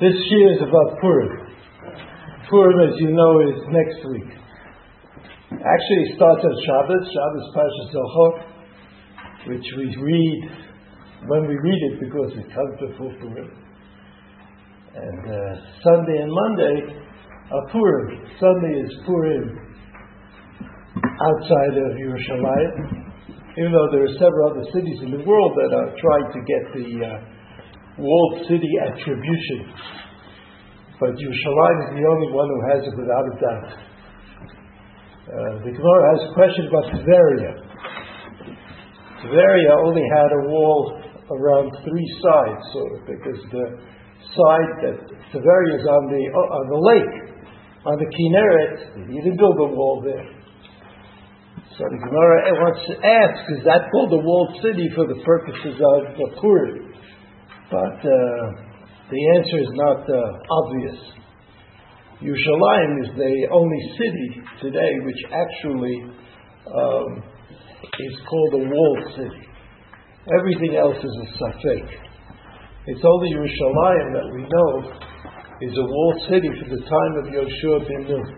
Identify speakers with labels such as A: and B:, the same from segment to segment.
A: This year is about Purim. Purim, as you know, is next week. Actually, it starts on Shabbos, Shabbos Parsha Zachor, which we read when we read it because it comes before Purim. And uh, Sunday and Monday are Purim. Sunday is Purim outside of Yerushalayim, even though there are several other cities in the world that are trying to get the uh, walled city attribution. But Yerushalayim is the only one who has it without a doubt. Uh, the Gemara has a question about Tveria. Tveria only had a wall around three sides, so because the side that Tveria is on the uh, on the lake, on the Kinneret, he didn't build a wall there. So the Gemara wants to ask, is that called a walled city for the purposes of the Purim? But uh, the answer is not uh, obvious. Yerushalayim is the only city today which actually um, is called a walled city. Everything else is a safek. It's only Yerushalayim that we know is a walled city for the time of Yoshua ben Nun.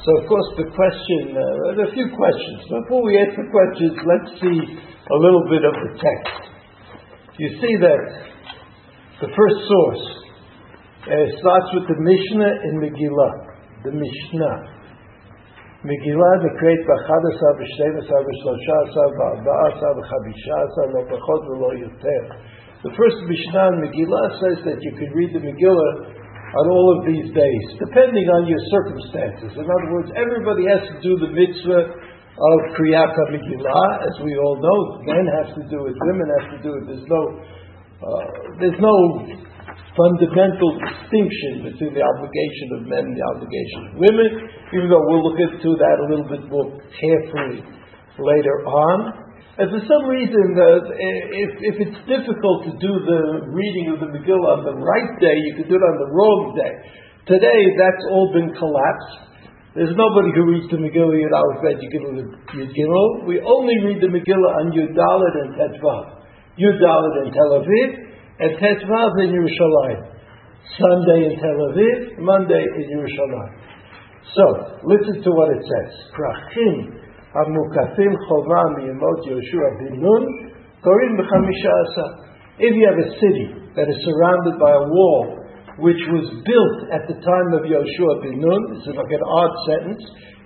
A: So, of course, the question, uh, there are a few questions. Before we the questions, let's see a little bit of the text you see that the first source uh, starts with the Mishnah in Megillah. The Mishnah. Megillah נקראת באחד עשר, בשתים עשר, בשלושה עשר, בארבעה עשר, בחמישה עשר, לא פחות ולא יותר. The first Mishnah in Megillah says that you can read the Megillah on all of these days, depending on your circumstances. In other words, everybody has to do the mitzvah of Kriyat Megillah, as we all know, men have to do it, women have to do it. There's no, uh, there's no fundamental distinction between the obligation of men and the obligation of women, even though we'll look into that a little bit more carefully later on. And for some reason, uh, if, if it's difficult to do the reading of the Megillah on the right day, you can do it on the wrong day. Today, that's all been collapsed. There's nobody who reads the Megillah Yud Aleph Bet Yud Gimel. We only read the Megillah on Yud Dalet and Tetvav. Yud Dalet in Tel Aviv and Tetvav in Yerushalayim. Sunday in Tel Aviv, Monday in Yerushalayim. So listen to what it says. Prachim hamukafim Yoshua bin Nun b'chamisha. If you have a city that is surrounded by a wall which was built at the time of Yoshua ben Nun. This is like an odd sentence,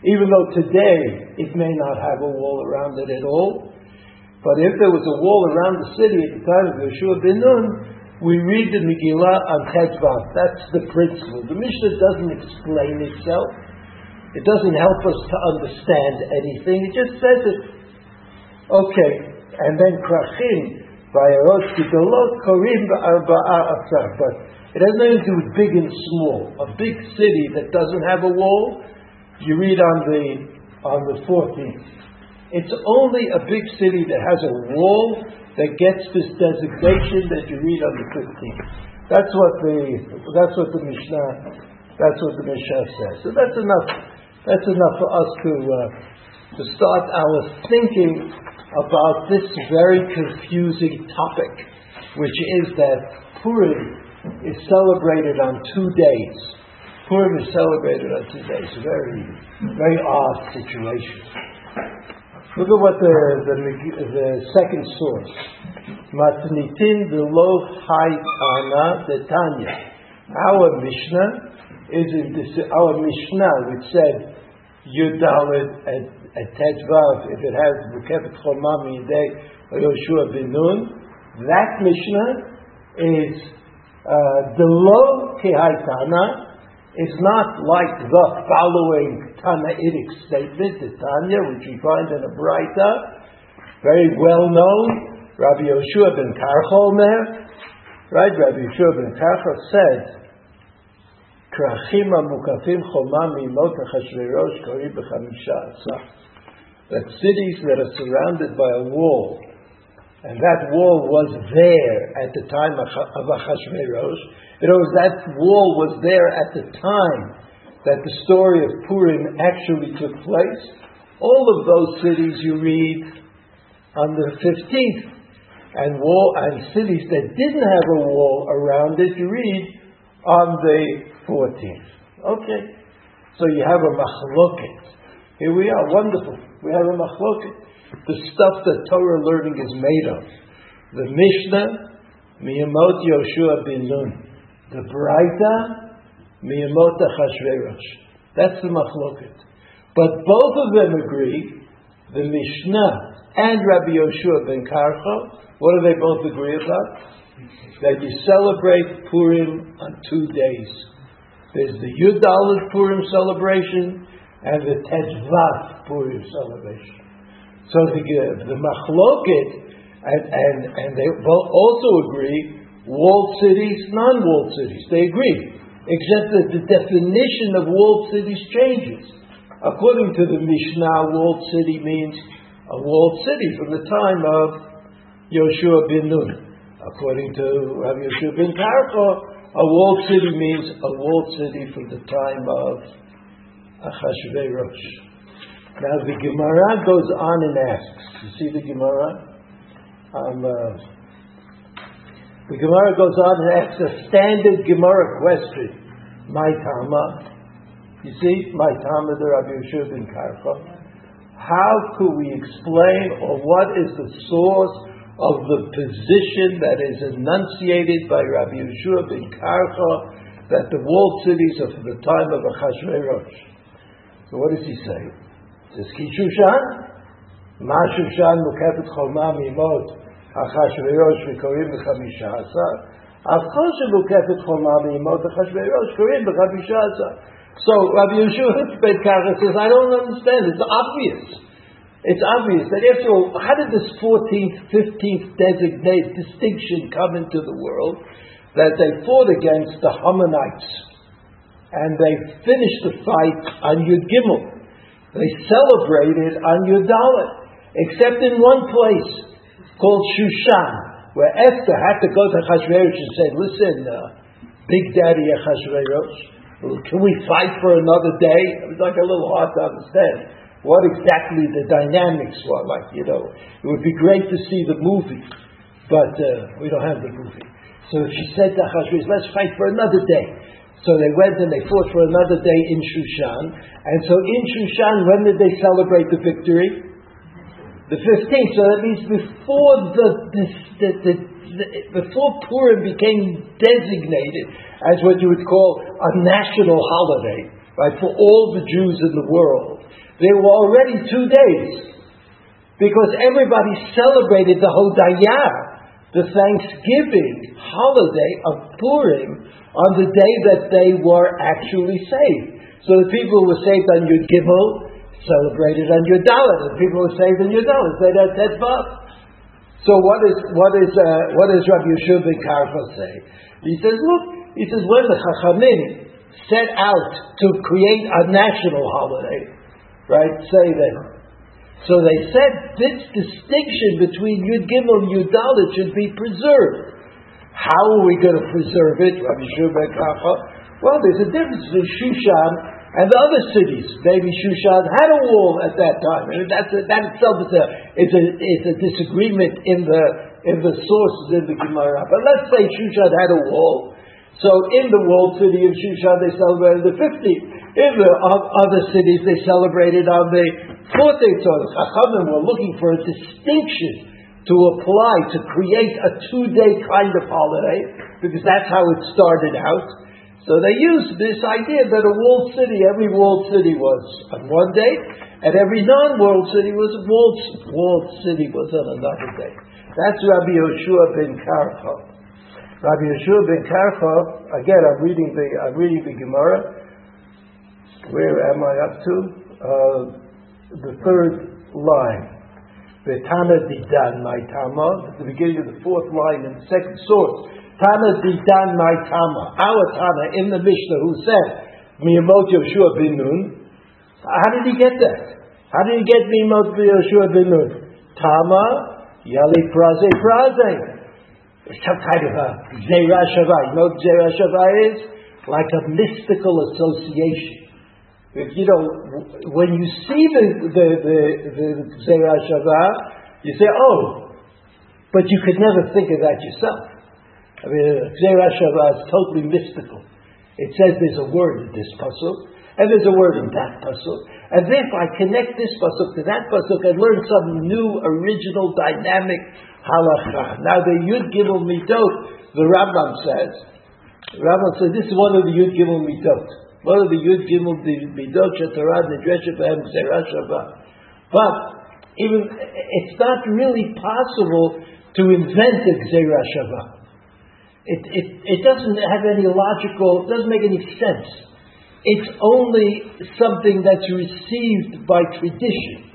A: even though today it may not have a wall around it at all. But if there was a wall around the city at the time of Yoshua ben Nun, we read the Megillah on Tetzvav. That's the principle. The Mishnah doesn't explain itself. It doesn't help us to understand anything. It just says it. Okay, and then Krachim, Vayarot Gidolot, Korim, But it has nothing to do with big and small. A big city that doesn't have a wall, you read on the on the 14th. It's only a big city that has a wall that gets this designation that you read on the 15th. That's what the that's what the Mishnah that's what the Mishnah says. So that's enough. That's enough for us to uh, to start our thinking about this very confusing topic, which is that Purim is celebrated on two days. Purim is celebrated on two days. A very, very odd situation. Look at what the, the, the second source. Matnitin v'lo ana detanya. Our Mishnah is in this, our Mishnah which said Yudalit at, at Tetvav, if it has Mukefet Chomam Yidei Yoshua bin that Mishnah is Uh, the low Kehaitana is not like the following Tanaitic statement, the Tanya, which we find in a Braita, very well known. Rabbi Yoshua ben Karchomer, right? Rabbi Yoshua ben Karchol said, Krachim mukafim chomam mimot Achashverosh kori b'chamisha That cities that are surrounded by a wall and that wall was there at the time of Achashverosh. Other words, that wall was there at the time that the story of Purim actually took place. All of those cities you read on the 15th. And wall and cities that didn't have a wall around it, you read on the 14th. Okay. So you have a machloket. Here we are, wonderful. We have a machloket. The stuff that Torah learning is made of. The Mishnah, Miyamot Yoshua bin Nun. The Braita, Miyamot Achashverosh. That's the machloket. But both of them agree, the Mishnah and Rabbi Yoshua ben Karcha, what do they both agree about? That you celebrate Purim on two days. There's the Yud Purim celebration and the Tezvat Purim celebration. So the, uh, the Machloket, and, and, and they also agree, walled cities, non-walled cities. They agree, except that the definition of walled cities changes. According to the Mishnah, walled city means a walled city from the time of Yoshua bin Nun. According to Rabbi Yoshua bin Karcha, a walled city means a walled city from the time of Achashverosh. Now the Gemara goes on and asks. You see the Gemara? Um, uh, the Gemara goes on and asks a standard Gemara question. My Tama. You see, my Tama, the Rabbi Yoshua bin Karcha how could we explain or what is the source of the position that is enunciated by Rabbi Yeshua ben Karcha that the walled cities are from the time of Achashverosh? So what does he say? Shemukefet choma mimot Achashverosh korim b'chamisha asar. So Rabbi Yeshua says, I don't understand. It's obvious. It's obvious that after all, how did this 14th, 15th designate distinction come into the world? That they fought against the Hammonites and they finished the fight on Yud Gimel. They celebrated on Yud Dalet, except in one place called Shushan, where Esther had to go to Achashverosh and say, "Listen, uh, Big Daddy Achashverosh." Can we fight for another day? It was like a little hard to understand what exactly the dynamics were. Like, you know, it would be great to see the movie, but uh, we don't have the movie. So she said to Achashverosh, let's fight for another day. So they went and they fought for another day in Shushan. And so in Shushan, when did they celebrate the victory? The 15th. So that means before the, the, the, the before Purim became designated as what you would call a national holiday, right, for all the Jews in the world, there were already two days. Because everybody celebrated the Hodayah, the Thanksgiving holiday of Purim, on the day that they were actually saved. So the people who were saved on Yud Gimel celebrated on Yud Dalet. The people who were saved on Yud Dalet, they had Tetzvah. So what is what is uh, what does Rabbi Yeshua Karcha say? He says, look, he says when the Chachamim set out to create a national holiday, right? Say that. So they said this distinction between Yud Gimel and Yud Dalet should be preserved. How are we going to preserve it? Well, there's a difference between Shushan and the other cities, maybe Shushan had a wall at that time. I mean, that's a, that itself is a, is a, is a disagreement in the, in the sources in the Gemara. But let's say Shushan had a wall. So in the walled city of Shushan, they celebrated the 15th. In the other cities, they celebrated on the 14th. So the Chachamim were looking for a distinction to apply to create a two-day kind of holiday, because that's how it started out. So they used this idea that a walled city, every walled city was on one day, and every non-walled city was a walled, walled city was on another day. That's Rabbi Yeshua ben Karcha. Rabbi Yeshua ben Karcha, again, I'm reading the, I'm reading the Gemara. Where am I up to? Uh, the third line. Betana didan my tama, the beginning of the fourth line in the second source. Tana Didan my Tama, our Tana in the Mishnah who said, Miyamot Yoshua bin Nun. How did he get that? How did he get Miyamot Yoshua bin Nun? Tama, Yali Praze Praze. It's some kind of a Gzera Shava. You know what Gzera Shava is? Like a mystical association. You know, when you see the, the, the, the Gzera Shava, you say, oh, but you could never think of that yourself. I mean, Gzera Shava is totally mystical. It says there's a word in this pasuk, and there's a word in that pasuk, and therefore I connect this pasuk to that pasuk and learn some new, original, dynamic halacha. Now the Yud Gimel Midot, the Rambam says, the Rambam says this is one of the Yud Gimel Midot. One the Yud Gimel Midot Shetarad Nidreshet Behem Gzerah Shava. But even it's not really possible to invent a Gzerah Shava. It, it, it doesn't have any logical, it doesn't make any sense. It's only something that's received by tradition.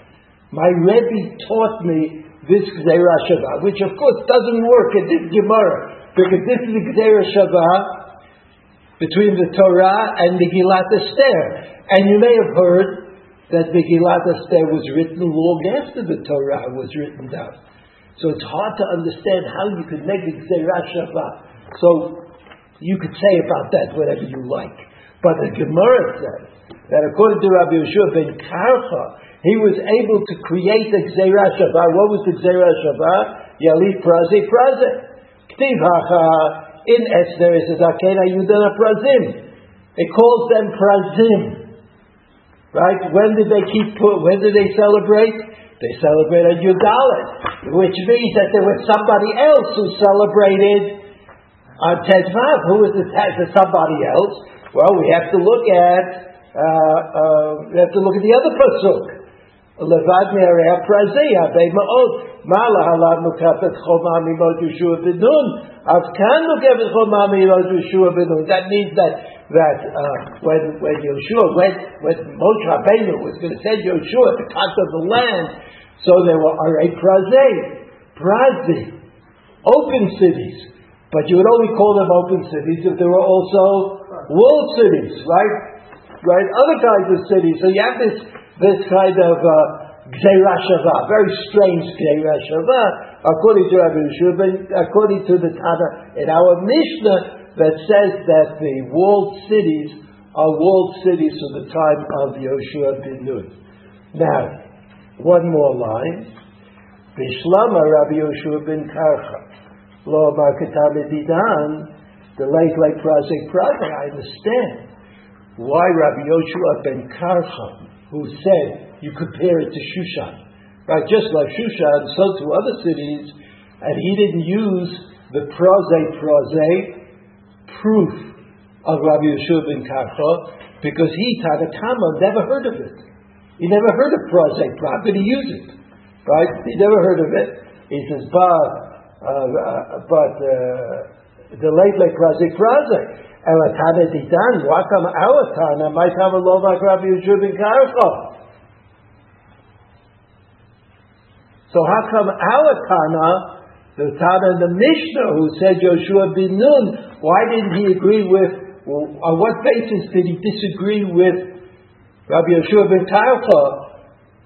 A: My Rebbe taught me this Gzeirah Shava, which of course doesn't work in this Gemara, because this is a Gzeirah Shava between the Torah and the Gilat Esther. And you may have heard that the Gilat Esther was written long after the Torah was written down. So it's hard to understand how you could make the Gzeirah Shava. So you could say about that whatever you like. But the Gemara says that according to Rabbi Yeshua ben Karcha, he was able to create a Gzerah Shava. What was the Gzerah Shava? Yalit Praze Praze. Ktiv in Esther it says Akena Yudana Prazim. It calls them Prazim. Right? When did they keep when did they celebrate? They celebrated Yudalit, which means that there was somebody else who celebrated on who was the, the somebody else? Well, we have to look at uh, uh, we have to look at the other pasuk. Levad me'areha prazia be'ma'od mala halad mukafet choma mimod Yeshua b'nun avkan mukafet choma mimod Yeshua b'nun. That means that that uh, when when Yeshua when when Moshe Rabbeinu was going to send Yeshua to conquer the land, so there were are praze, prazi, open cities. But you would only call them open cities if there were also walled cities, right? Right? Other kinds of cities. So you have this this kind of uh, Shava, very strange Gzeira Shava, according to Rabbi Yeshua, according to the Tana in our Mishnah that says that the walled cities are walled cities from the time of Yoshua bin Nun. Now, one more line. Bishlama Rabbi Yoshua bin Karcha lo Didan, the late late Prazik brother, I understand why Rabbi Yoshua ben Karcha, who said you compare it to Shushan, right? Just like Shushan, so to other cities, and he didn't use the prose prose proof of Rabbi Yoshua ben Karcha because he Tanakama never heard of it. He never heard of prose prose, but he used it, right? He never heard of it. He says, "But uh, uh, but uh, the late late prazik prazik. Elatana didan. Wakam might have a lovak Rabbi Yeshua ben Karcha. So how come our Tana, the Tana in the Mishnah who said Yoshua bin Nun, why didn't he agree with, on what basis did he disagree with Rabbi Yoshua ben Karcha,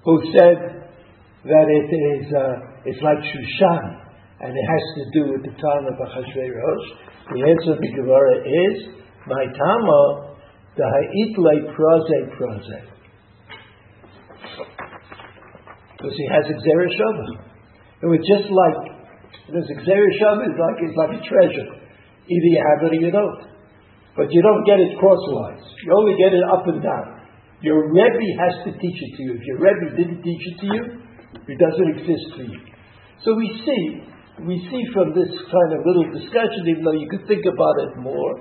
A: who said that it is, uh, it's like Shushan? and it has to do with the time of Achashverosh. The answer of the Gemara is, my tama, the ha'itle prose prose. Because he has a Gzerah Shava. It was just like, Gzerah Shava is like, it's like a treasure. Either you have it or you don't. But you don't get it crosswise. You only get it up and down. Your Rebbe has to teach it to you. If your Rebbe didn't teach it to you, it doesn't exist for you. So we see we see from this kind of little discussion, even though you could think about it more,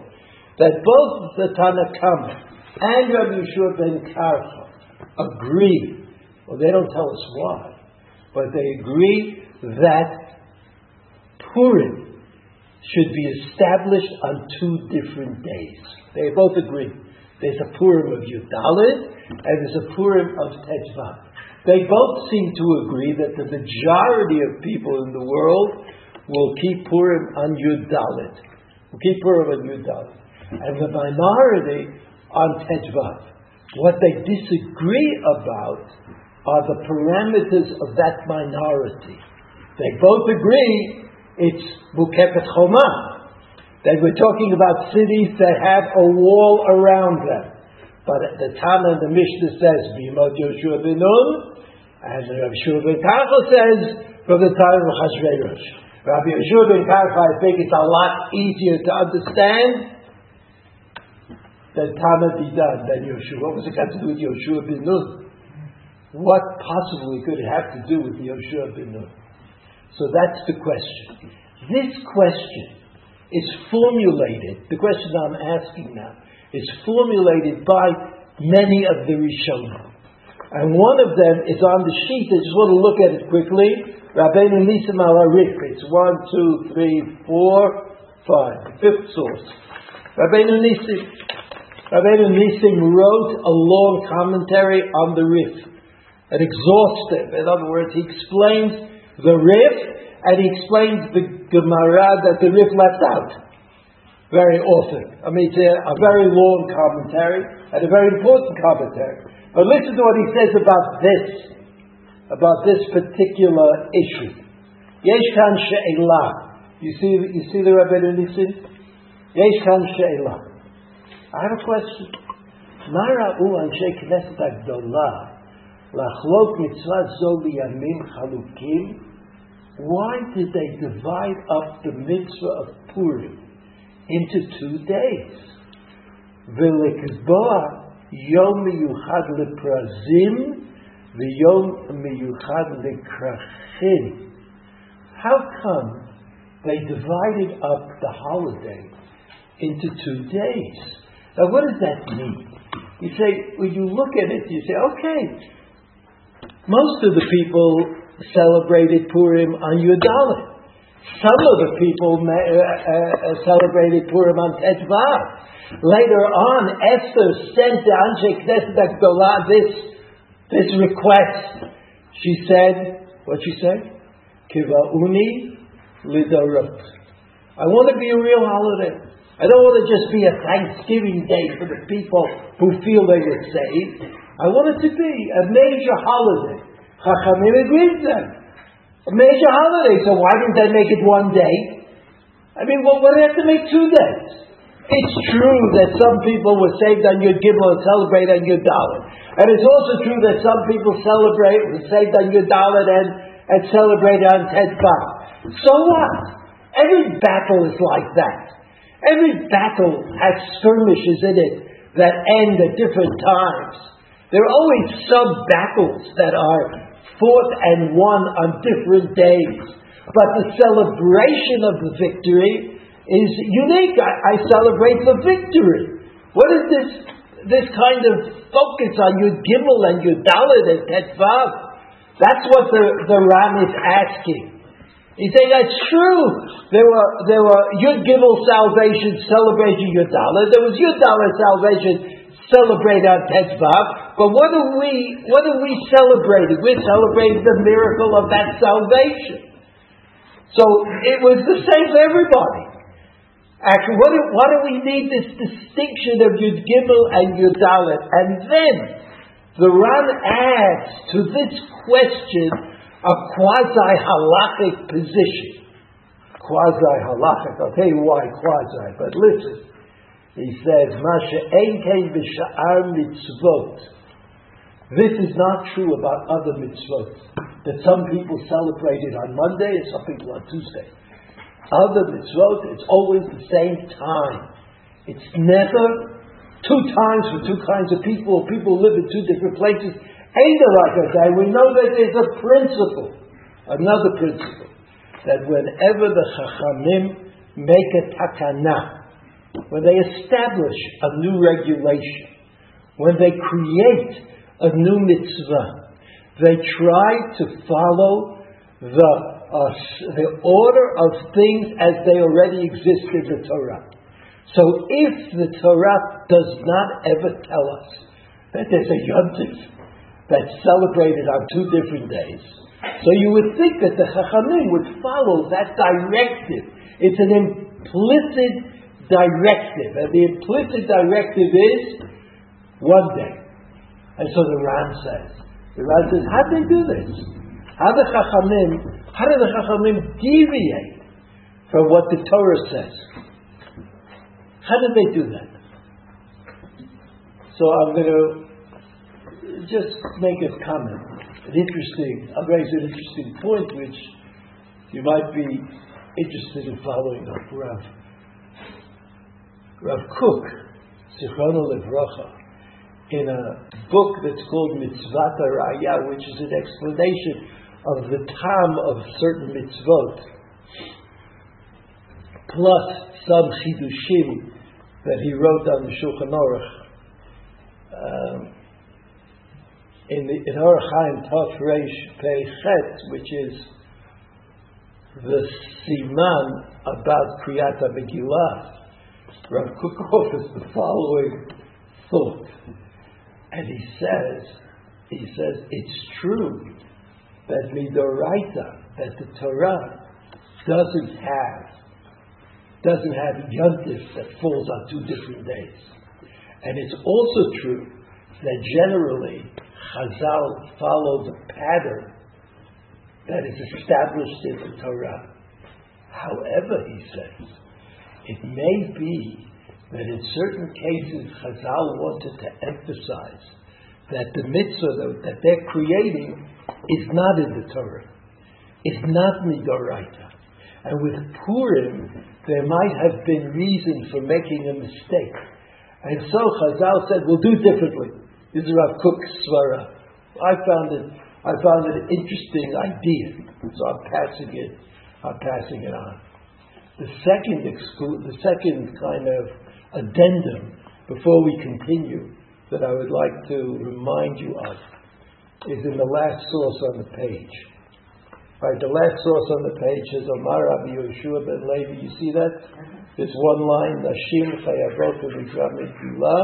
A: that both the Tanakama and Rabbi Yeshua ben Karcha agree, well, they don't tell us why, but they agree that Purim should be established on two different days. They both agree. There's a Purim of Yudalit and there's a Purim of Tejvat. They both seem to agree that the majority of people in the world will keep Purim on Yud Dalit. Will keep Purim on Yud Dalit. And the minority on Tejvat. What they disagree about are the parameters of that minority. They both agree it's Mukefet Choma. That we're talking about cities that have a wall around them. But the Tana and the Mishnah says, Bimot Yoshua ben Nun, and Rav Shua ben Karcha says from the time of Hashverosh. Rabbi Yeshua ben Karcha, I think it's a lot easier to understand than Tama Didan, than Yoshua. What was it got to do with Yoshua bin Nun? What possibly could it have to do with the Yoshua bin Nun? So that's the question. This question is formulated, the question I'm asking now, is formulated by many of the Rishonim. And one of them is on the sheet. I just want to look at it quickly. Rabbeinu Nisim al It's one, two, three, four, five. Fifth source. Rabbeinu Nisim. Rabbeinu Nisim wrote a long commentary on the Rif. An exhaustive. In other words, he explains the Rif and he explains the Gemara that the Rif left out very often. I mean, it's a, a very long commentary and a very important commentary. But listen to what he says about this, about this particular issue. Yesh kan she'elah. You see, you see the Rabbi Nisim? Yesh kan she'elah. I have a question. Mara anshe knesset agdolah lachlok mitzvah zo liyamim chalukim. Why did they divide up the mitzvah of Purim into two days? V'lekzboah Yom Miyuchad Leprazim, Yom Miyuchad Lekrachim. How come they divided up the holiday into two days? Now, what does that mean? You say, when you look at it, you say, okay, most of the people celebrated Purim on Yudalit. Some of the people uh, uh, celebrated Purim on Tetzvav. Later on, Esther sent to Anshe Knesset Agdolah this, this request. She said, what she said? Kivauni lidorot. I want to be a real holiday. I don't want to just be a Thanksgiving day for the people who feel they were saved. I want it to be a major holiday. Chachamim agreed them. A major holiday, so why didn't they make it one day? I mean, well, what do they have to make two days? It's true that some people were saved on Yud Gimel and celebrate on Yud Dalet. And it's also true that some people celebrate, were saved on Yud Dalet and, and celebrate on Tet So what? Every battle is like that. Every battle has skirmishes in it that end at different times. There are always sub battles that are fought and won on different days. But the celebration of the victory is unique. I, I celebrate the victory. What is this, this kind of focus on your Gimel and your Dalet and Tetvav? That's what the, the Ran is asking. He's saying that's true. There were there were Yud Gimel salvation celebrating Yud Dalet. There was Yud Dalet salvation celebrated on Tetvav. But what are we what are we celebrating? We're celebrating the miracle of that salvation. So it was the same for everybody. Actually, what do, why do we need this distinction of Yud Gimel and Yud? And then the Ran adds to this question a quasi halachic position. Quasi halachic. I'll tell you why quasi, but listen. He says, mitzvot. This is not true about other mitzvot. That some people celebrate it on Monday and some people on Tuesday. Other mitzvot, it's always the same time. It's never two times for two kinds of people. People live in two different places. Ain't like I say. We know that there's a principle, another principle, that whenever the Chachamim make a takana, when they establish a new regulation, when they create a new mitzvah, they try to follow the uh, the order of things as they already exist in the Torah. So if the Torah does not ever tell us that there's a yontif that's celebrated on two different days, so you would think that the Chachamim would follow that directive. It's an implicit directive, and the implicit directive is one day. And so the Ran says, the Ran says, how do they do this? How the Chachamim how do the Chachamim deviate from what the Torah says? How did they do that? So I'm going to just make a comment, an interesting, I'll raise an interesting point which you might be interested in following up. Rav, Rav Kook Zichrono Levracha, in a book that's called Mitzvah Raya, which is an explanation of the time of certain mitzvot, plus some chidushim that he wrote on the Shulchan Aruch. Um, in the in Orach Chaim Taf Reish Pei Chet, which is the siman about Kriyat Megillah, Rav Kook is the following thought, and he says, he says it's true that midoraita, that the Torah doesn't have doesn't have yontif that falls on two different days, and it's also true that generally Chazal follow the pattern that is established in the Torah. However, he says, it may be that in certain cases Chazal wanted to emphasize that the mitzvah that they're creating is not in the Torah. It's not midoraita. And with Purim, there might have been reason for making a mistake. And so Chazal said, we'll do differently. This is Rav Kook's svara. I found it. I found it an interesting idea, so I'm passing it. I'm passing it on. The second exclu- the second kind of addendum before we continue that I would like to remind you of is in the last source on the page. Right, the last source on the page is Omar Rabbi Yeshua ben Levi. You see that? Mm-hmm. There's one line, Nashim chayavot v'mikra gila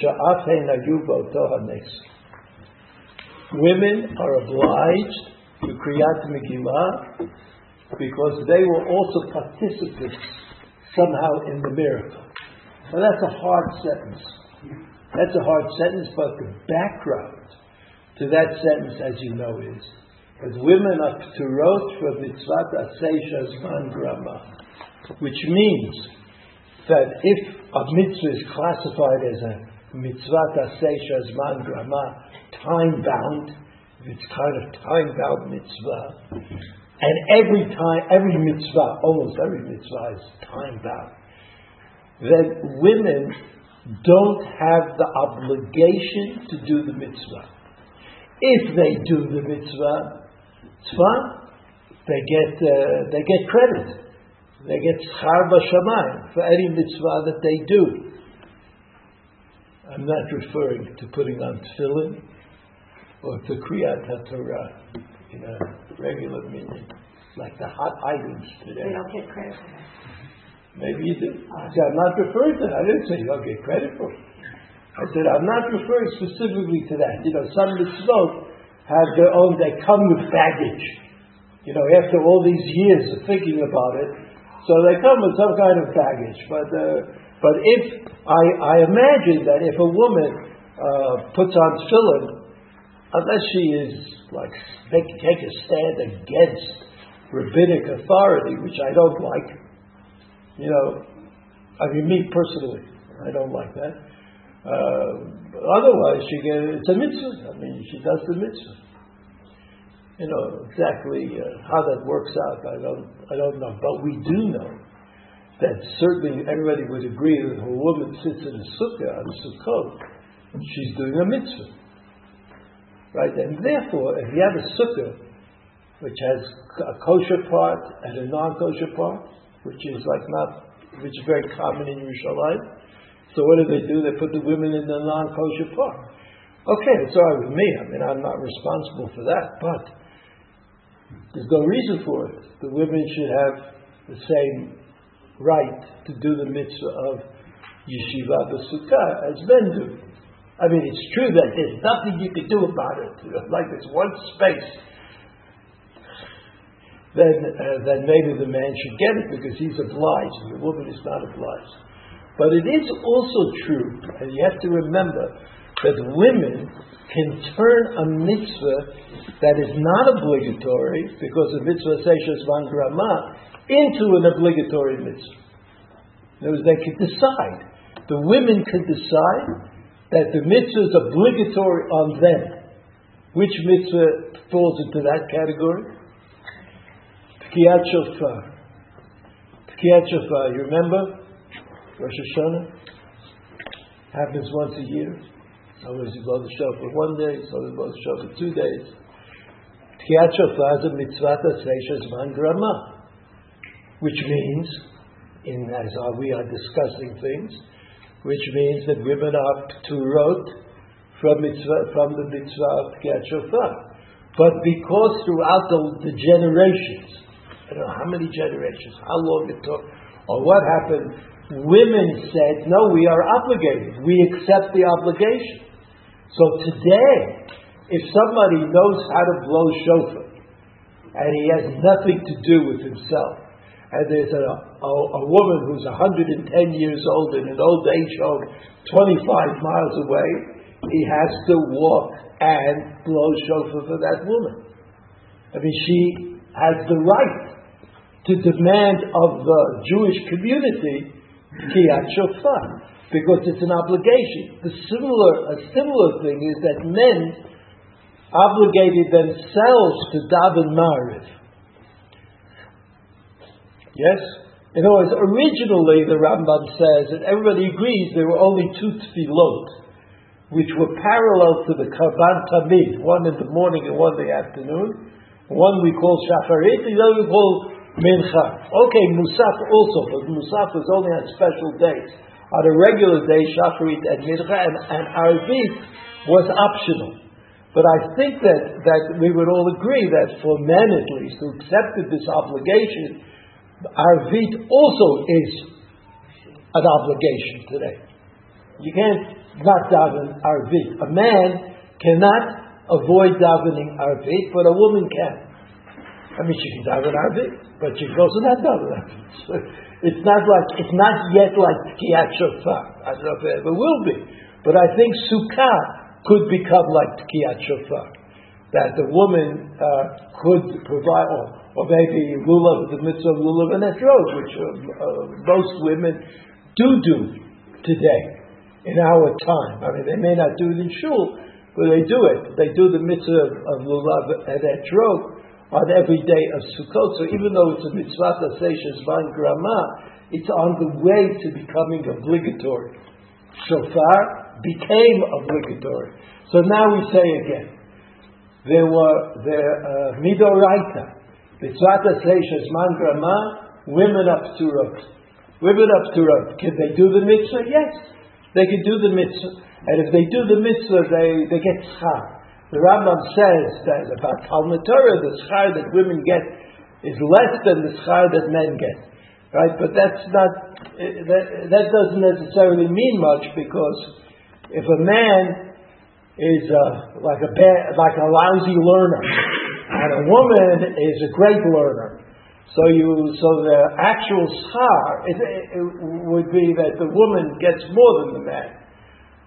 A: sha'afen ayubo tohanes. Women are obliged to Kriyat Megillah because they were also participants somehow in the miracle. Now that's a hard sentence. That's a hard sentence, but the background to that sentence, as you know, is that women are pturot for mitzvah aseh zman grama, which means that if a mitzvah is classified as a mitzvah aseh zman grama, time bound, it's kind of time bound mitzvah, and every time, every mitzvah, almost every mitzvah is time bound, then women don't have the obligation to do the mitzvah. If they do the mitzvah, it's fine. They get, uh, they get credit. They get schar b'shamayim for any mitzvah that they do. I'm not referring to putting on tefillin or to kriyat HaTorah in a regular meaning, like the hot items today.
B: They don't get credit for that.
A: Maybe you do. I said, I'm not referring to that. I didn't say you don't get credit for it. I said, I'm not referring specifically to that. You know, some mitzvot have their own, they come with baggage. You know, after all these years of thinking about it, so they come with some kind of baggage. But, uh, but if, I, I imagine that if a woman uh, puts on tefillin, unless she is like, take, take a stand against rabbinic authority, which I don't like, you know, I mean, me personally, I don't like that. Uh, otherwise, she get, it's a mitzvah. I mean, she does the mitzvah. You know exactly uh, how that works out. I don't, I don't know, but we do know that certainly everybody would agree that if a woman sits in a sukkah on a Sukkot, she's doing a mitzvah, right? And therefore, if you have a sukkah which has a kosher part and a non-kosher part, which is like not, which is very common in Yerushalayim. So what do they do? They put the women in the non-kosher part. Okay, it's all right with me. I mean, I'm not responsible for that, but there's no reason for it. The women should have the same right to do the mitzvah of yeshiva b'sukkah as men do. I mean, it's true that there's nothing you can do about it. Like this one space then, uh, then maybe the man should get it because he's obliged and the woman is not obliged. But it is also true, and you have to remember, that women can turn a mitzvah that is not obligatory, because the mitzvah seishas van grama, into an obligatory mitzvah. In other words, they can decide. The women can decide that the mitzvah is obligatory on them. Which mitzvah falls into that category? Tkiyat Shofar. Tkiyat Shofar, you remember? Rosh Hashanah? Happens once a year. Sometimes you blow the shofar one day, sometimes you blow the shofar two days. Tkiyat shofar is a mitzvah that man grama, which means, in as we are discussing things, which means that women are wrote from mitzvah from the mitzvah of shofar. But because throughout the, the generations, I don't know how many generations, how long it took, or what happened, women said, no, we are obligated. We accept the obligation. So today, if somebody knows how to blow shofar, and he has nothing to do with himself, and there's a, a, a woman who's 110 years old in an old age home 25 miles away, he has to walk and blow shofar for that woman. I mean, she has the right to demand of the Jewish community Kiyat Shofar, because it's an obligation. The similar, a similar thing is that men obligated themselves to daven Mariv. Yes? In other words, originally the Rambam says, and everybody agrees, there were only two tefillot, which were parallel to the Karban Tamid, one in the morning and one in the afternoon. One we call Shacharit, the other we call Mincha. Okay, Musaf also, but Musaf was only on special days. On a regular day, Shacharit and Mincha and, and Arvit was optional. But I think that, that we would all agree that for men at least who accepted this obligation, Arvit also is an obligation today. You can't not daven Arvit. A man cannot avoid davening Arvit, but a woman can. I mean, she can daven Arvit but she goes in that double. it's not like it's not yet like Tkiyat Shofar. I don't know if it ever will be, but I think Sukkah could become like Tkiyat Shofar, that the woman uh, could provide, or, or maybe lulav, the mitzvah of lulav and etrog, which uh, uh, most women do do today in our time. I mean, they may not do it in shul, but they do it. They do the mitzvah of lulav and etrog on every day of Sukkot. So even though it's a mitzvah seishes van grama, it's on the way to becoming obligatory. Shofar became obligatory. So now we say again, there were the uh, midoraita, mitzvah seishes man grama, women up to. Women up to. Can they do the mitzvah? Yes, they can do the mitzvah. And if they do the mitzvah, they, they get schar. The Rambam says that about Talmud Torah, the schar that women get is less than the schar that men get, right? But that's not that, that doesn't necessarily mean much because if a man is uh, like a bad, like a lousy learner, and a woman is a great learner, so you so the actual schar it, it would be that the woman gets more than the man.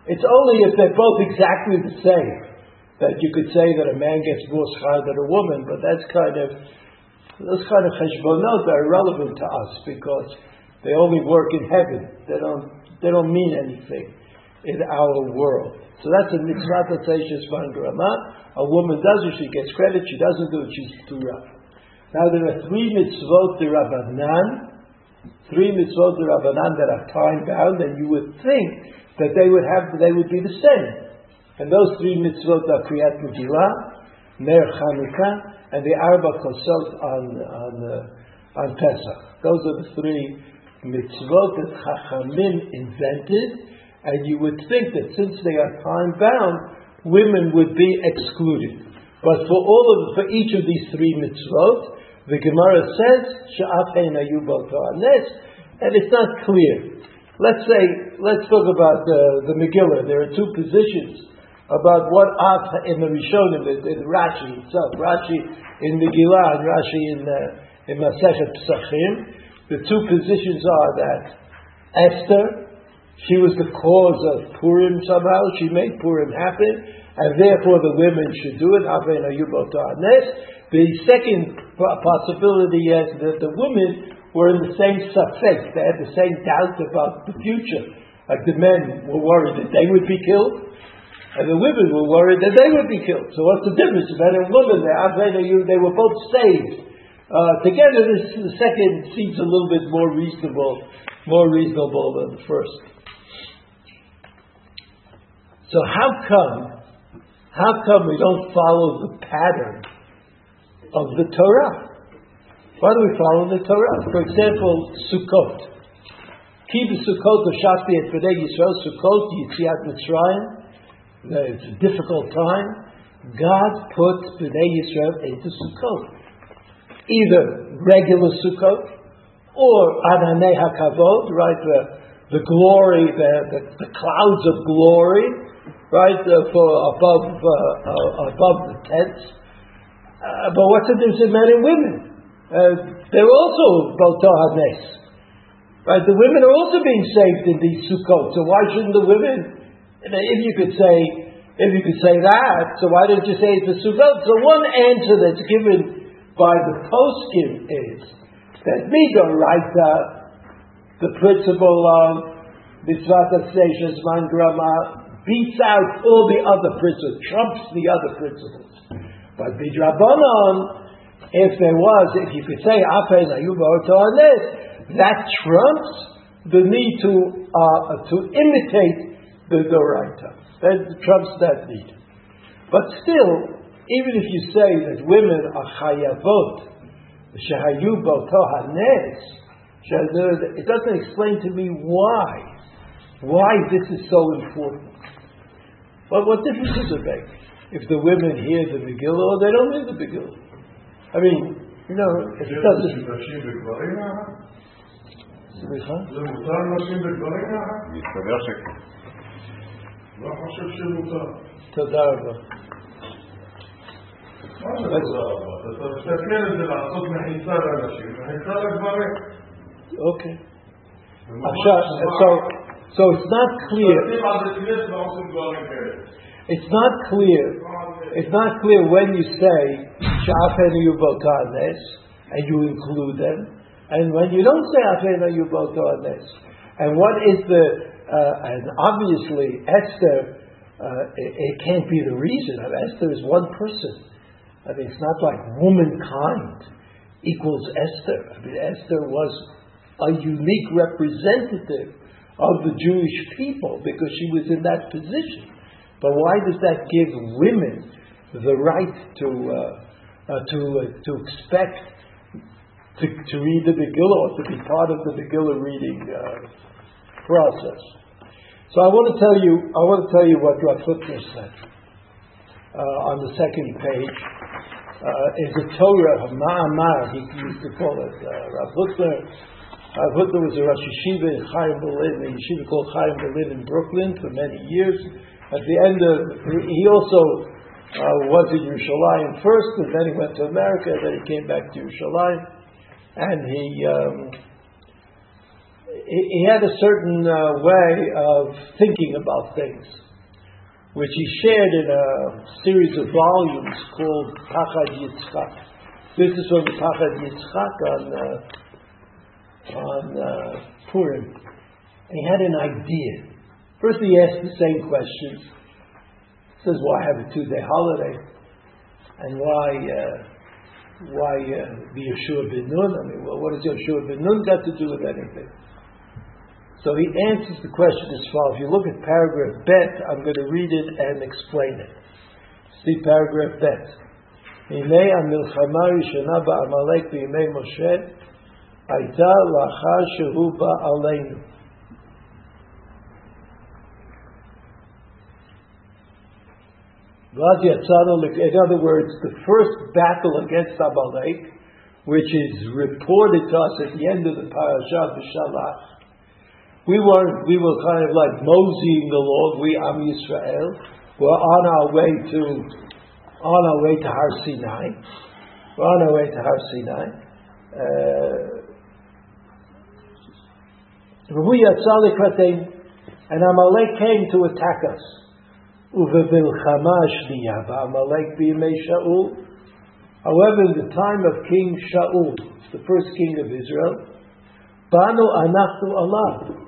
A: It's only if they're both exactly the same that you could say that a man gets more schar than a woman, but that's kind of those kind of cheshbonot are irrelevant to us because they only work in heaven. They don't they don't mean anything in our world. So that's a mitzvah that says A woman does it, she gets credit. She doesn't do it, she's too rough. Now there are three mitzvot the Rabbanan, three mitzvot the Rabbanan that are time bound, and you would think that they would have they would be the same. And those three mitzvot are Kriyat Megillah, Ner Chanukah, and the Arba Kosot on, on, uh, on Pesach. Those are the three mitzvot that Chachamim invented, and you would think that since they are time bound, women would be excluded. But for all of for each of these three mitzvot, the Gemara says Sha'afein and it's not clear. Let's say, let's talk about the, the Megillah. There are two positions about what af in the Rishonim, the, the Rashi itself, Rashi in Megillah and Rashi in uh, in Masechet Pesachim. The two positions are that Esther, she was the cause of Purim somehow. She made Purim happen, and therefore the women should do it. The second possibility is that the women were in the same suffix. They had the same doubt about the future. Like the men were worried that they would be killed, and the women were worried that they would be killed. So what's the difference? Men and women, they were both saved. Uh, together, this the second seems a little bit more reasonable, more reasonable than the first. So how come, how come we don't follow the pattern of the Torah? Why do we follow the Torah? For example, Sukkot. Keep the Sukkot of Shakti et B'nai Yisrael, Sukkot, Yitziat Mitzrayim. Uh, it's a difficult time. God puts B'nai Yisrael into Sukkot. Either regular Sukkot, or Ananei HaKavod, right, the, the glory, the, the, the clouds of glory, right, uh, for above, uh, uh, above the tents. Uh, but what's the difference in men and women? Uh, they're also Balto Hanes. Right, the women are also being saved in these Sukkot, so why shouldn't the women, if you could say, if you could say that, so why don't you say it's a Sukkot? So one answer that's given by the poskim is that Midoraita, the principle of Mitzvah Station Man Grama, beats out all the other principles, trumps the other principles. But Bidrabanon, if there was, if you could say Apen this, that trumps the need to uh, to imitate the Doraita. That trumps that need. But still, even if you say that women are chayavot, Shehayu. It doesn't explain to me why. Why this is so important. But what difference does it make? If the women hear the Megillah or they don't hear the Megillah? I mean, you know, if it doesn't... סליחה? זה מותר נשים בגברים מסתבר שכן. לא חושב שמותר. תודה רבה. Okay. עכשיו, so, it's not clear. It's not clear. It's not clear when you say Sha'afenu Yubotanes and you include them, and when you don't say Afenu Yubotanes. And what is the? Uh, and obviously Esther, uh, it, it, can't be the reason. Esther is one person. I mean, it's not like womankind equals Esther. I mean, Esther was a unique representative of the Jewish people because she was in that position. But why does that give women the right to uh, uh, to uh, to expect to, to read the Megillah or to be part of the Megillah reading uh, process? So I want to tell you I want to tell you what Rav Hutner said uh, on the second page uh, is a Torah, Ma'amar, he used to call it. Uh, Rav Hutner, Rav Hutner was a Rosh Yeshiva in Chaim Berlin, a yeshiva called Chaim Berlin in Brooklyn for many years. At the end of, he also uh, was in Yerushalayim first, and then he went to America, and then he came back to Yerushalayim, and he, um, he, he had a certain uh, way of thinking about things which he shared in a series of volumes called Pachad Yitzchak. This is from Pachad Yitzchak on, uh, on uh, Purim, he had an idea. First, he asked the same questions. He says, "Why have a two-day holiday? And why uh, why uh, the Yeshua ben Nun? I mean, well, what does Yeshua ben Nun got to do with anything?" So he answers the question as follows. If you look at paragraph Bet, I'm going to read it and explain it. See paragraph Bet. הייתה לאחר שהוא בא עלינו. ואז יצאנו, in other words, the first battle against Amalek, which is reported to us at the end of the parasha, B'Shalach, we were we were kind of like moseying along. We Am Yisrael were on our way to on our way to Har Sinai. We're on our way to Har Sinai. Uh, and Amalek came to attack us. However, in the time of King Shaul, the first king of Israel, Banu anachnu Allah.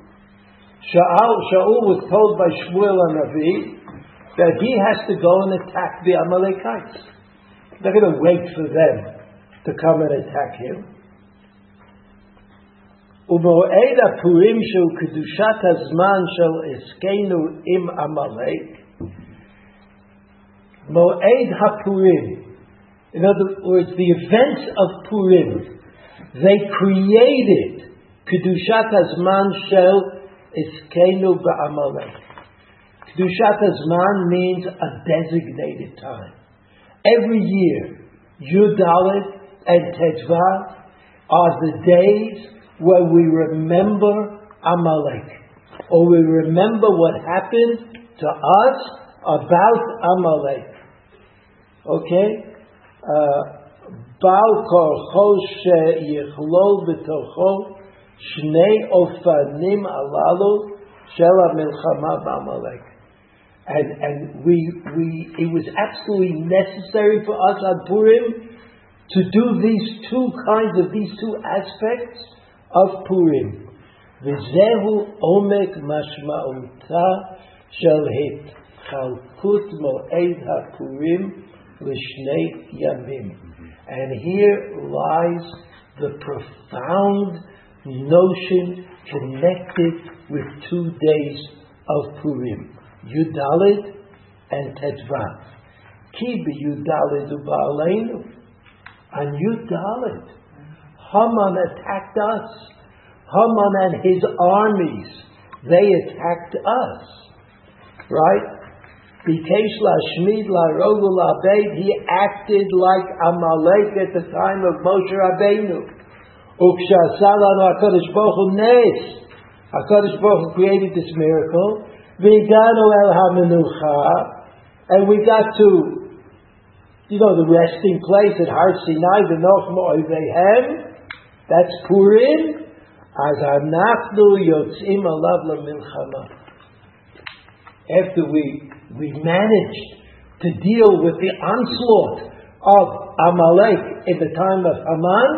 A: Shaul, Shaul was told by Shmuel Navi that he has to go and attack the Amalekites. They're going to wait for them to come and attack him. ובמועד הפורים של קדושת הזמן של עסקנו עם עמלק, Moed HaPurim. In other words, the events of Purim, they created Kedushat Azman Shel Iskenu Ba'amalek. Kedushat Azman means a designated time. Every year, Yudalit and Tetzvav are the days where we remember Amalek, or we remember what happened to us about Amalek. Okay? Baal korcho sheyichlol b'tocho shnei ofanim alalu shel ha'milchama b'amalek. And, and we, we, it was absolutely necessary for us at Purim to do these two kinds of, these two aspects of Purim. וזהו עומק משמעותה של התחלקות מועד הפורים לשני ימים. And here lies the profound notion connected with two days of Purim, Yudalit and Tetvav. Ki Yudalit u'ba'aleinu. On Yudalit, Haman attacked us. Haman and his armies, they attacked us. Right? Bikesh Lashmid Larogul Abeid, he acted like Amalek at the time of Moshe Rabbeinu. Ukshasala HaKadosh Baruch Nes. HaKadosh Baruch created this miracle. Viganu El HaMenucha. And we got to, you know, the resting place at Har Sinai, the Noch Mo'evehem. That's Purim. As anachnu yotzim alav milchama. After we we managed to deal with the onslaught of Amalek in the time of Haman,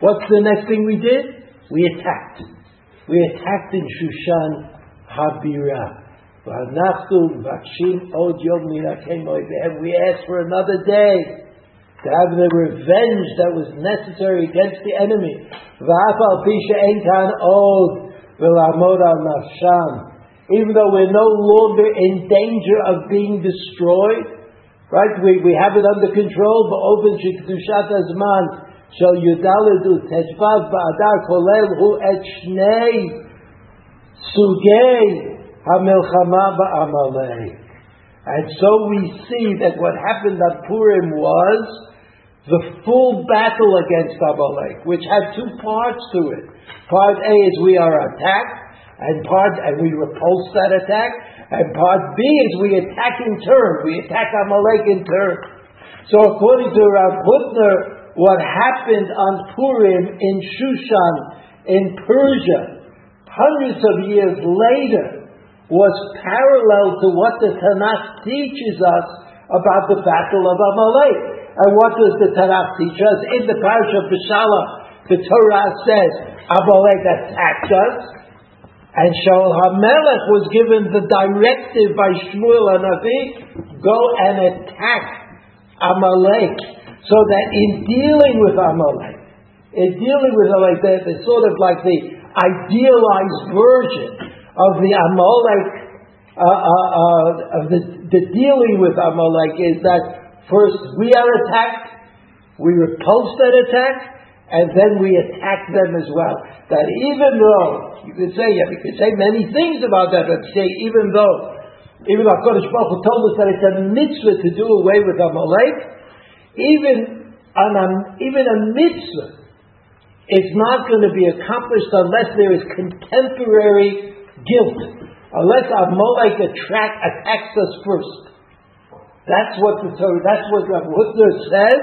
A: what's the next thing we did? We attacked. We attacked in Shushan Habira. We asked for another day to have the revenge that was necessary against the enemy. Even though we're no longer in danger of being destroyed, right? We, we have it under control. Ba'ofen shekdushat azman shel yudaledu teshvav ba'adar kolel hu et shnei sugei hamilchama ba'amalek. And so we see that what happened at Purim was the full battle against Amalek, which had two parts to it. Part A is we are attacked, and part and we repulse that attack, and part B is we attack in turn. We attack Amalek in turn. So according to Rav Hutner, what happened on Purim in Shushan, in Persia, hundreds of years later, was parallel to what the Tanakh teaches us about the battle of Amalek. And what does the Tanakh teach us? In the Parasha of Beshalach, the Torah says Amalek attacked us, and Shaul HaMelech was given the directive by Shmuel Hanavi, go and attack Amalek. So that in dealing with Amalek, in dealing with Amalek, they're sort of like the idealized version of the Amalek, uh, uh, uh, of the, the dealing with Amalek is that first we are attacked, we repulse that attack, and then we attack them as well. That even though, you could say, yeah, you could say many things about that, but say even though, even though Kodesh Baruch Hu told us that it's a mitzvah to do away with Amalek, even, on a, um, even a mitzvah is not going to be accomplished unless there is contemporary guilt unless Amalek attract, attacks us first. That's what the Torah, that's what Rav Hutner says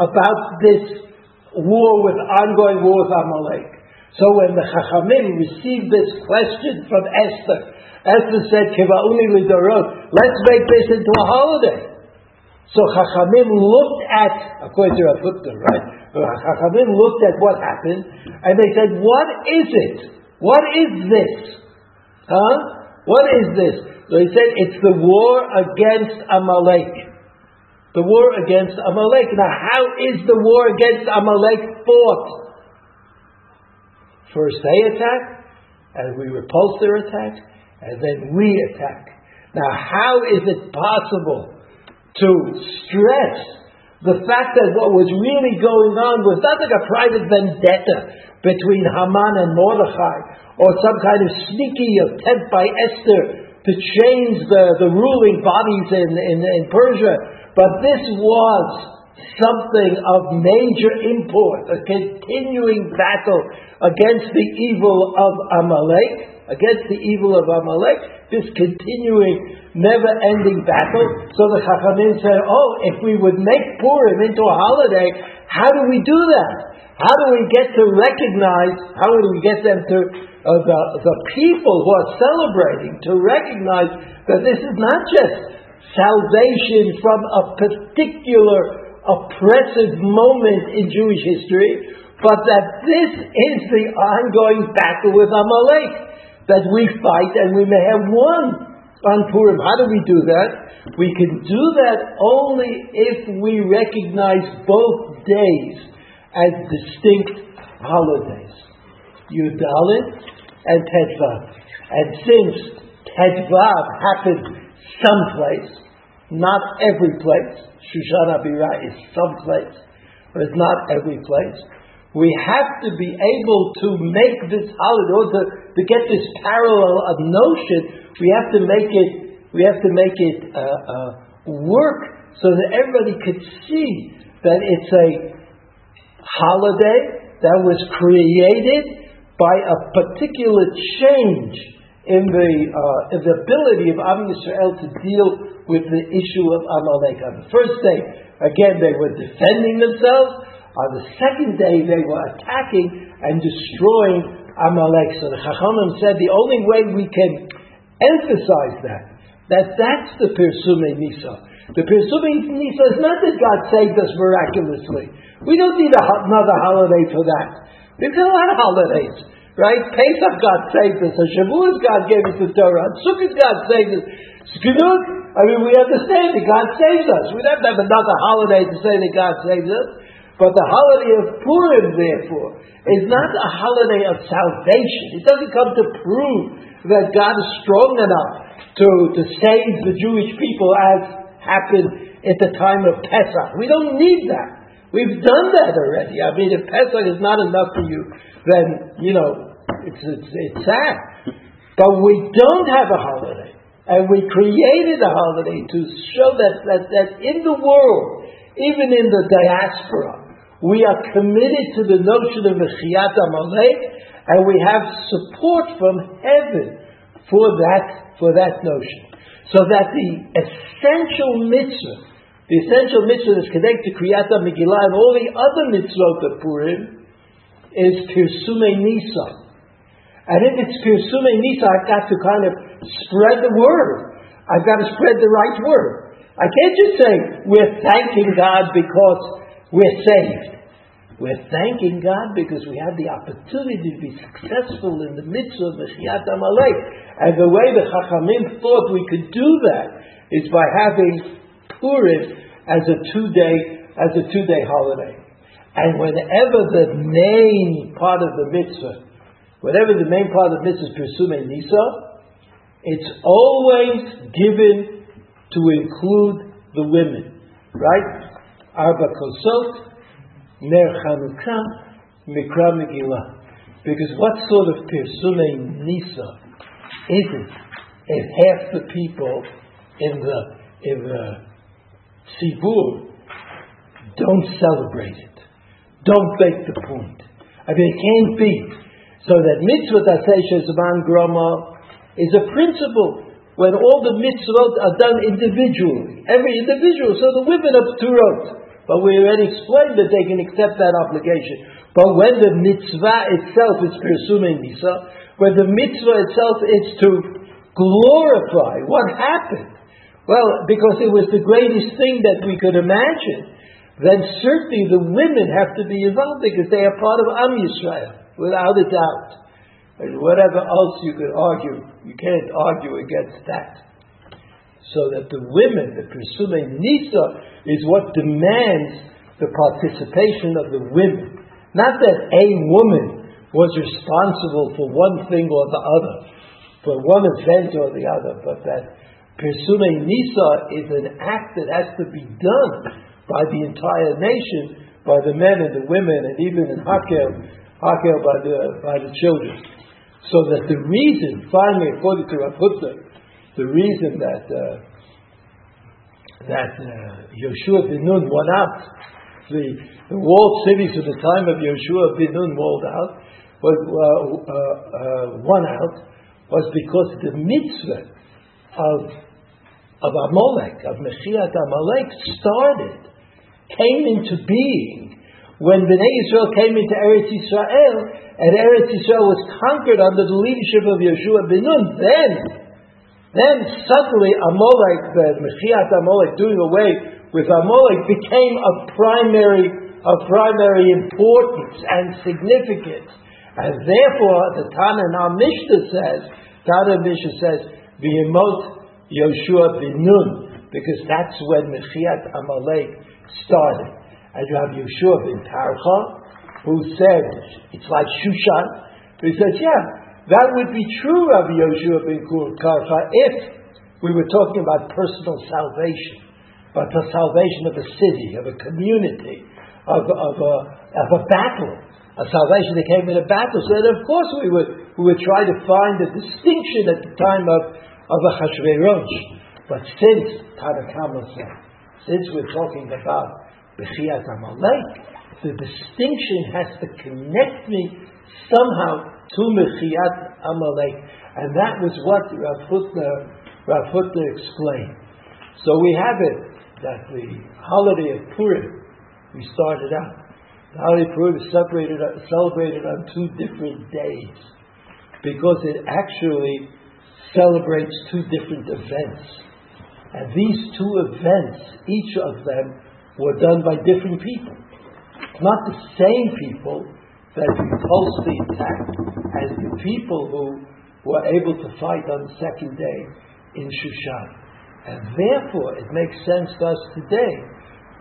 A: about this war with ongoing war with Amalek. So when the Chachamim received this question from Esther, Esther said, let's make this into a holiday. So Chachamim looked at, according to Rav Hutner, right? Chachamim looked at what happened, and they said, what is it? What is this? Huh? What is this? So he said it's the war against Amalek. The war against Amalek. Now, how is the war against Amalek fought? First they attack, and we repulse their attack, and then we attack. Now, how is it possible to stress the fact that what was really going on was not like a private vendetta between Haman and Mordechai, or some kind of sneaky attempt by Esther to change the, the ruling bodies in, in, in Persia, but this was something of major import, a continuing battle against the evil of Amalek, against the evil of Amalek, this continuing, never ending battle. So the Chachamim said, oh, if we would make Purim into a holiday, how do we do that? How do we get to recognize, how do we get them to, uh, the, the people who are celebrating, to recognize that this is not just salvation from a particular oppressive moment in Jewish history, but that this is the ongoing battle with Amalek that we fight and we may have won on Purim. How do we do that? We can do that only if we recognize both days as distinct holidays. Yudalit and Tetvav. And since Tetvav happened someplace, not every place, Shushan Abirah is some place, but it's not every place. We have to be able to make this holiday, or to, to get this parallel of notion, we have to make it, we have to make it uh, uh, work so that everybody could see that it's a holiday that was created by a particular change in the, uh, in the ability of Am Yisrael to deal with the issue of Amalek. On the first day, again, they were defending themselves. On the second day, they were attacking and destroying Amalek. So the Chachamim said the only way we can emphasize that, that that's the Pirsume Nisa. The Pirsume Nisa is not that God saved us miraculously. We don't need another holiday for that. We've got a lot of holidays, right? Pesach God saved us. Shavuot God gave us the Torah. Sukkot God saved us. Skidut, I mean, we understand that God saves us. We don't have another holiday to say that God saves us. But the holiday of Purim, therefore, is not a holiday of salvation. It doesn't come to prove that God is strong enough to, to save the Jewish people as happened at the time of Pesach. We don't need that. We've done that already. I mean, if Pesach is not enough for you, then, you know, it's, it's, it's sad. But we don't have a holiday. And we created a holiday to show that, that, that in the world, even in the diaspora, we are committed to the notion of Mechiyat Amalek, and we have support from heaven for that, for that notion. So that the essential mitzvah, the essential mitzvah that's connected to Kriyat Megillah and all the other mitzvot of Purim, is Pirsume Nisa. And if it's Pirsume Nisa, I've got to kind of spread the word. I've got to spread the right word. I can't just say, we're thanking God because we're saved. We're thanking God because we had the opportunity to be successful in the midst of Mechiyat Amalek. And the way the Chachamim thought we could do that is by having Purim as a two-day, as a two-day holiday. And whenever the main part of the mitzvah, whenever the main part of mitzvah Pirsume Nisa, it's always given to include the women. Right? Arba Kosot, Ner Chanukah, Mikra Megillah. Because what sort of Pirsume Nisa is it if half the people in the, in the Sibur don't celebrate it, don't make the point? I mean, it can't be. So that mitzvah Tasei Shezman Grama is a principle when all the mitzvot are done individually, every individual. So the women of Turot, but we already explained that they can accept that obligation. But when the mitzvah itself is Pirsume Nisa, when the mitzvah itself is to glorify what happened, well, because it was the greatest thing that we could imagine, then certainly the women have to be involved because they are part of Am Yisrael, without a doubt. And whatever else you could argue, you can't argue against that so that the women, the Pirsume Nisa, is what demands the participation of the women. Not that a woman was responsible for one thing or the other, for one event or the other, but that Pirsume Nisa is an act that has to be done by the entire nation, by the men and the women, and even in Hakel, Hakel by the, by the children. So that the reason, finally, according to Rav the reason that uh, that uh, Yoshua bin Nun won out, the, the walled cities of the time of Yoshua bin Nun walled out, was, uh, uh, uh, won out, was because the mitzvah of of Amalek, of Mechiyat Amalek, started, came into being when Bnei Israel came into Eretz Israel, and Eretz Israel was conquered under the leadership of Yeshua ben Nun. Then, then suddenly Amalek, the Mechiyat Amalek, doing away with Amalek, became of primary, of primary importance and significance. And therefore, the Tana now Mishnah says, Tana Mishnah says, V'yemot Yeshua ben Nun, because that's when Mechiat Amalek started. You have Yoshua bin Korcha, who said, it's like Shushan. He says, yeah, that would be true of Yoshua bin Korcha if we were talking about personal salvation, but the salvation of a city, of a community, of, of, a, of a battle, a salvation that came in a battle. So then, of course, we would, we would try to find a distinction at the time of of Achashverosh. But since Tanna Kamma said, since we're talking about Mechiyat Amalek, the distinction has to connect me somehow to Mechiyat Amalek. And that was what Rav Hutner, explained. So we have it that the holiday of Purim, we started out. The holiday of Purim is separated, celebrated on two different days because it actually celebrates two different events. And these two events, each of them, were done by different people. It's not the same people that repulsed the attack as the people who were able to fight on the second day in Shushan. And therefore, it makes sense to us today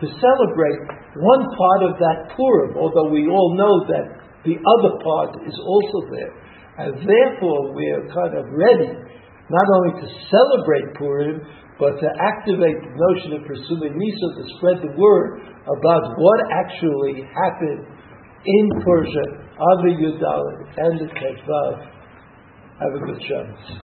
A: to celebrate one part of that Purim, although we all know that the other part is also there. And therefore, we are kind of ready not only to celebrate Purim, but to activate the notion of Pirsume Nisa, to spread the word about what actually happened in Persia, on the and the Ketvav. Have a good chance.